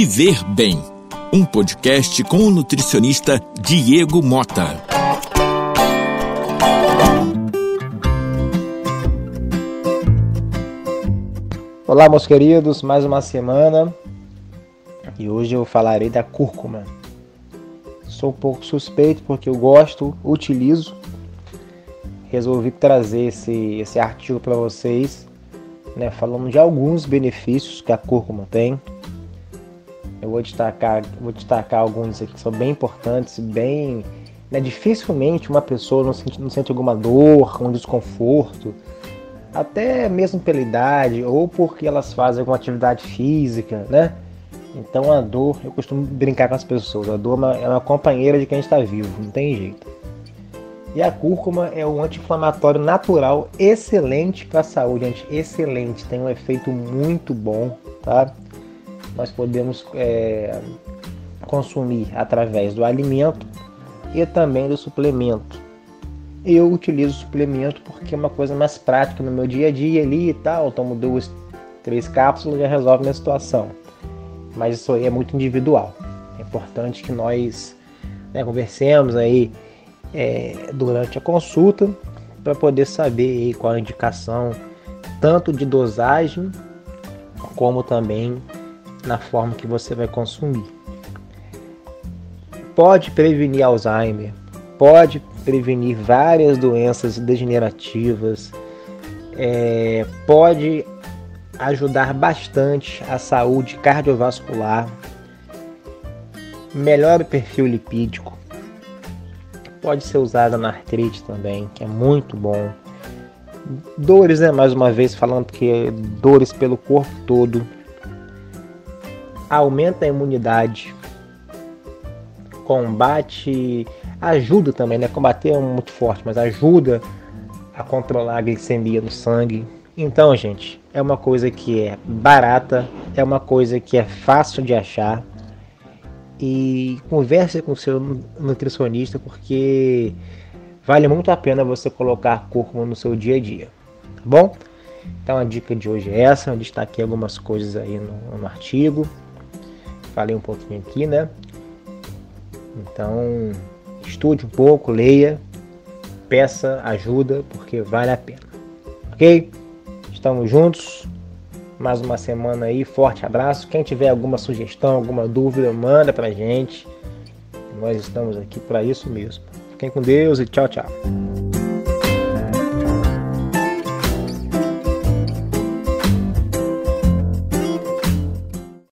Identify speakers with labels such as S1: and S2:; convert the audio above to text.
S1: Viver Bem, um podcast com o nutricionista Diego Mota.
S2: Olá, meus queridos, mais uma semana e hoje eu falarei da cúrcuma. Sou um pouco suspeito porque eu gosto, utilizo. Resolvi trazer esse, esse artigo para vocês, né, falando de alguns benefícios que a cúrcuma tem. Eu vou destacar, vou destacar alguns aqui que são bem importantes, bem. Né, dificilmente uma pessoa não sente, não sente alguma dor, um desconforto, até mesmo pela idade ou porque elas fazem alguma atividade física, né? Então a dor, eu costumo brincar com as pessoas, a dor é uma, é uma companheira de quem está vivo, não tem jeito. E a cúrcuma é um anti-inflamatório natural excelente para a saúde, gente, excelente, tem um efeito muito bom, tá? Nós podemos é, consumir através do alimento e também do suplemento. Eu utilizo suplemento porque é uma coisa mais prática no meu dia a dia ali e tal, tomo duas, três cápsulas e já resolve minha situação mas isso aí é muito individual. É importante que nós né, conversemos aí é, durante a consulta para poder saber qual a indicação tanto de dosagem como também na forma que você vai consumir. Pode prevenir Alzheimer, pode prevenir várias doenças degenerativas, é, pode ajudar bastante a saúde cardiovascular, melhora o perfil lipídico, pode ser usada na artrite também, que é muito bom. Dores, né? Mais uma vez falando que é dores pelo corpo todo. Aumenta a imunidade. Combate, ajuda também, né? Combater é muito forte, mas ajuda a controlar a glicemia no sangue. Então, gente, é uma coisa que é barata, é uma coisa que é fácil de achar. E converse com seu nutricionista porque vale muito a pena você colocar cúrcuma no seu dia a dia, tá bom? Então a dica de hoje é essa, eu destaquei algumas coisas aí no, no artigo, falei um pouquinho aqui, né? Então estude um pouco, leia, peça ajuda porque vale a pena, ok? Estamos juntos. Mais uma semana aí. Forte abraço. Quem tiver alguma sugestão, alguma dúvida, manda pra gente. Nós estamos aqui para isso mesmo. Fiquem com Deus e tchau, tchau.